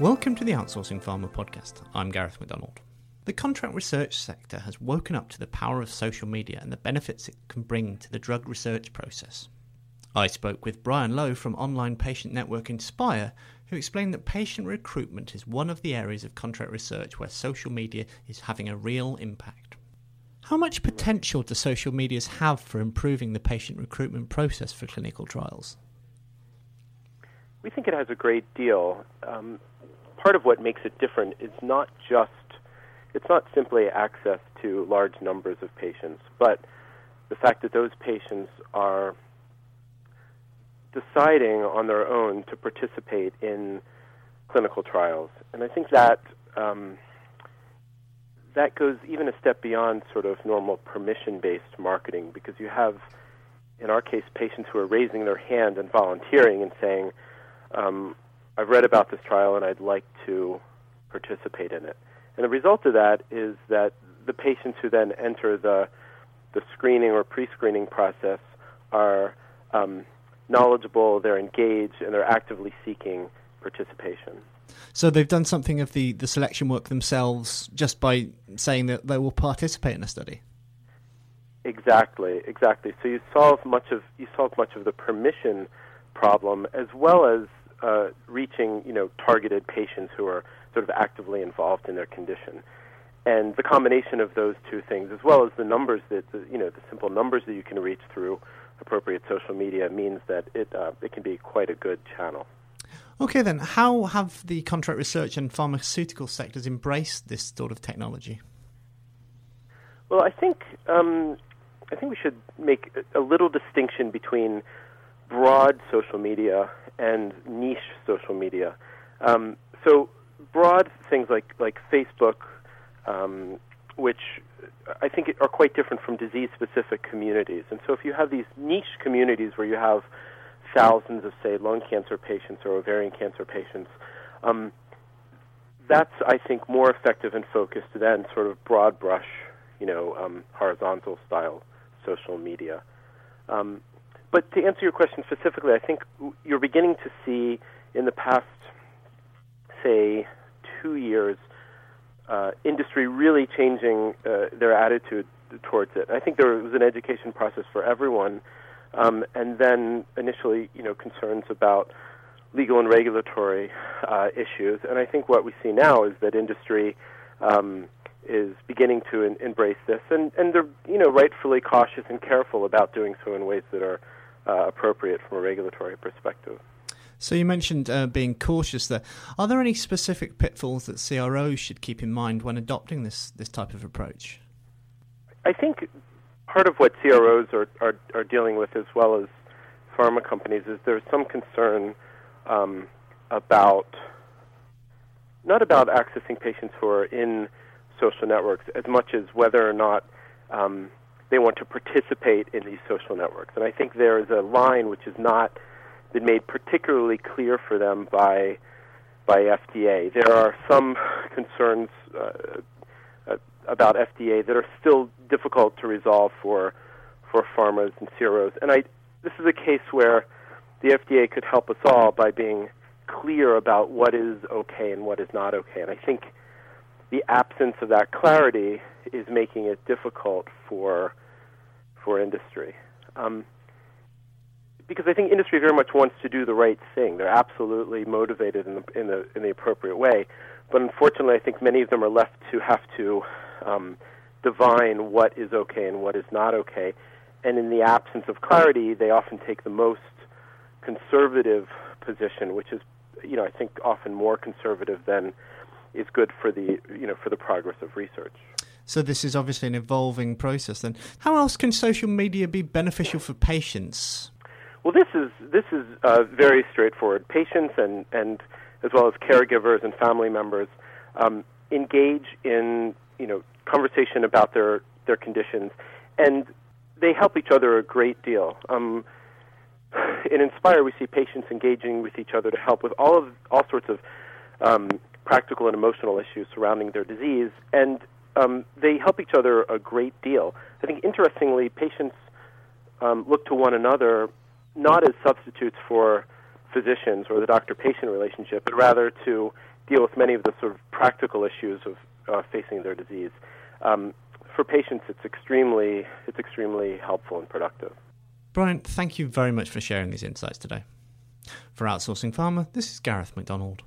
Welcome to the Outsourcing Pharma podcast. I'm Gareth McDonald. The contract research sector has woken up to the power of social media and the benefits it can bring to the drug research process. I spoke with Brian Loew from online patient network Inspire, who explained that patient recruitment is one of the areas of contract research where social media is having a real impact. How much potential do social medias have for improving the patient recruitment process for clinical trials? We think it has a great deal. Um, part of what makes it different is not just it's not simply access to large numbers of patients, but the fact that those patients are deciding on their own to participate in clinical trials. And I think that um, that goes even a step beyond sort of normal permission-based marketing because you have, in our case, patients who are raising their hand and volunteering and saying, um, "I've read about this trial and I'd like to participate in it." And the result of that is that the patients who then enter the the screening or pre-screening process are um, knowledgeable, they're engaged, and they're actively seeking participation. So they've done something of the, the selection work themselves just by saying that they will participate in a study. Exactly, exactly. So you solve much of you solve much of the permission problem as well as uh, reaching you know targeted patients who are sort of actively involved in their condition. And the combination of those two things, as well as the numbers that the, you know the simple numbers that you can reach through appropriate social media, means that it uh, it can be quite a good channel. Okay, then, how have the contract research and pharmaceutical sectors embraced this sort of technology? Well, I think um, I think we should make a little distinction between broad social media and niche social media. Um, so broad things like like Facebook, um, which I think are quite different from disease-specific communities. And so if you have these niche communities where you have thousands of, say, lung cancer patients or ovarian cancer patients, um, that's I think more effective and focused than sort of broad brush, you know, um, horizontal style social media. Um, but to answer your question specifically, I think you're beginning to see in the past, say, two years, uh, industry really changing uh, their attitude towards it. I think there was an education process for everyone, um, and then initially, you know, concerns about legal and regulatory uh, issues. And I think what we see now is that industry um, is beginning to in, embrace this, and and they're you know rightfully cautious and careful about doing so in ways that are uh, appropriate from a regulatory perspective. So you mentioned uh, being cautious there. Are there any specific pitfalls that CROs should keep in mind when adopting this this type of approach? I think part of what CROs are, are, are dealing with, as well as pharma companies, is there's some concern um, about not about accessing patients who are in social networks as much as whether or not um, they want to participate in these social networks. And I think there is a line which is not been made particularly clear for them by by FDA. There are some concerns uh, uh about FDA that are still difficult to resolve for for pharmas and CROs. And I this is a case where the FDA could help us all by being clear about what is okay and what is not okay. And I think the absence of that clarity is making it difficult for for industry. Um, because I think industry very much wants to do the right thing. They're absolutely motivated in the in the in the appropriate way, but unfortunately, I think many of them are left to have to um, divine what is okay and what is not okay. And in the absence of clarity, they often take the most conservative position, which is, you know, I think often more conservative than is good for the you know for the progress of research. So this is obviously an evolving process. Then, how else can social media be beneficial for patients? Well, this is this is uh, very straightforward. Patients and and as well as caregivers and family members um, engage in you know conversation about their their conditions, and they help each other a great deal. Um, in Inspire, we see patients engaging with each other to help with all of all sorts of um, practical and emotional issues surrounding their disease, and um, they help each other a great deal. I think interestingly, patients um, look to one another not as substitutes for physicians or the doctor patient relationship, but rather to deal with many of the sort of practical issues of uh, facing their disease. Um, for patients, it's extremely it's extremely helpful and productive. Brian, thank you very much for sharing these insights today. For Outsourcing Pharma, this is Gareth McDonald.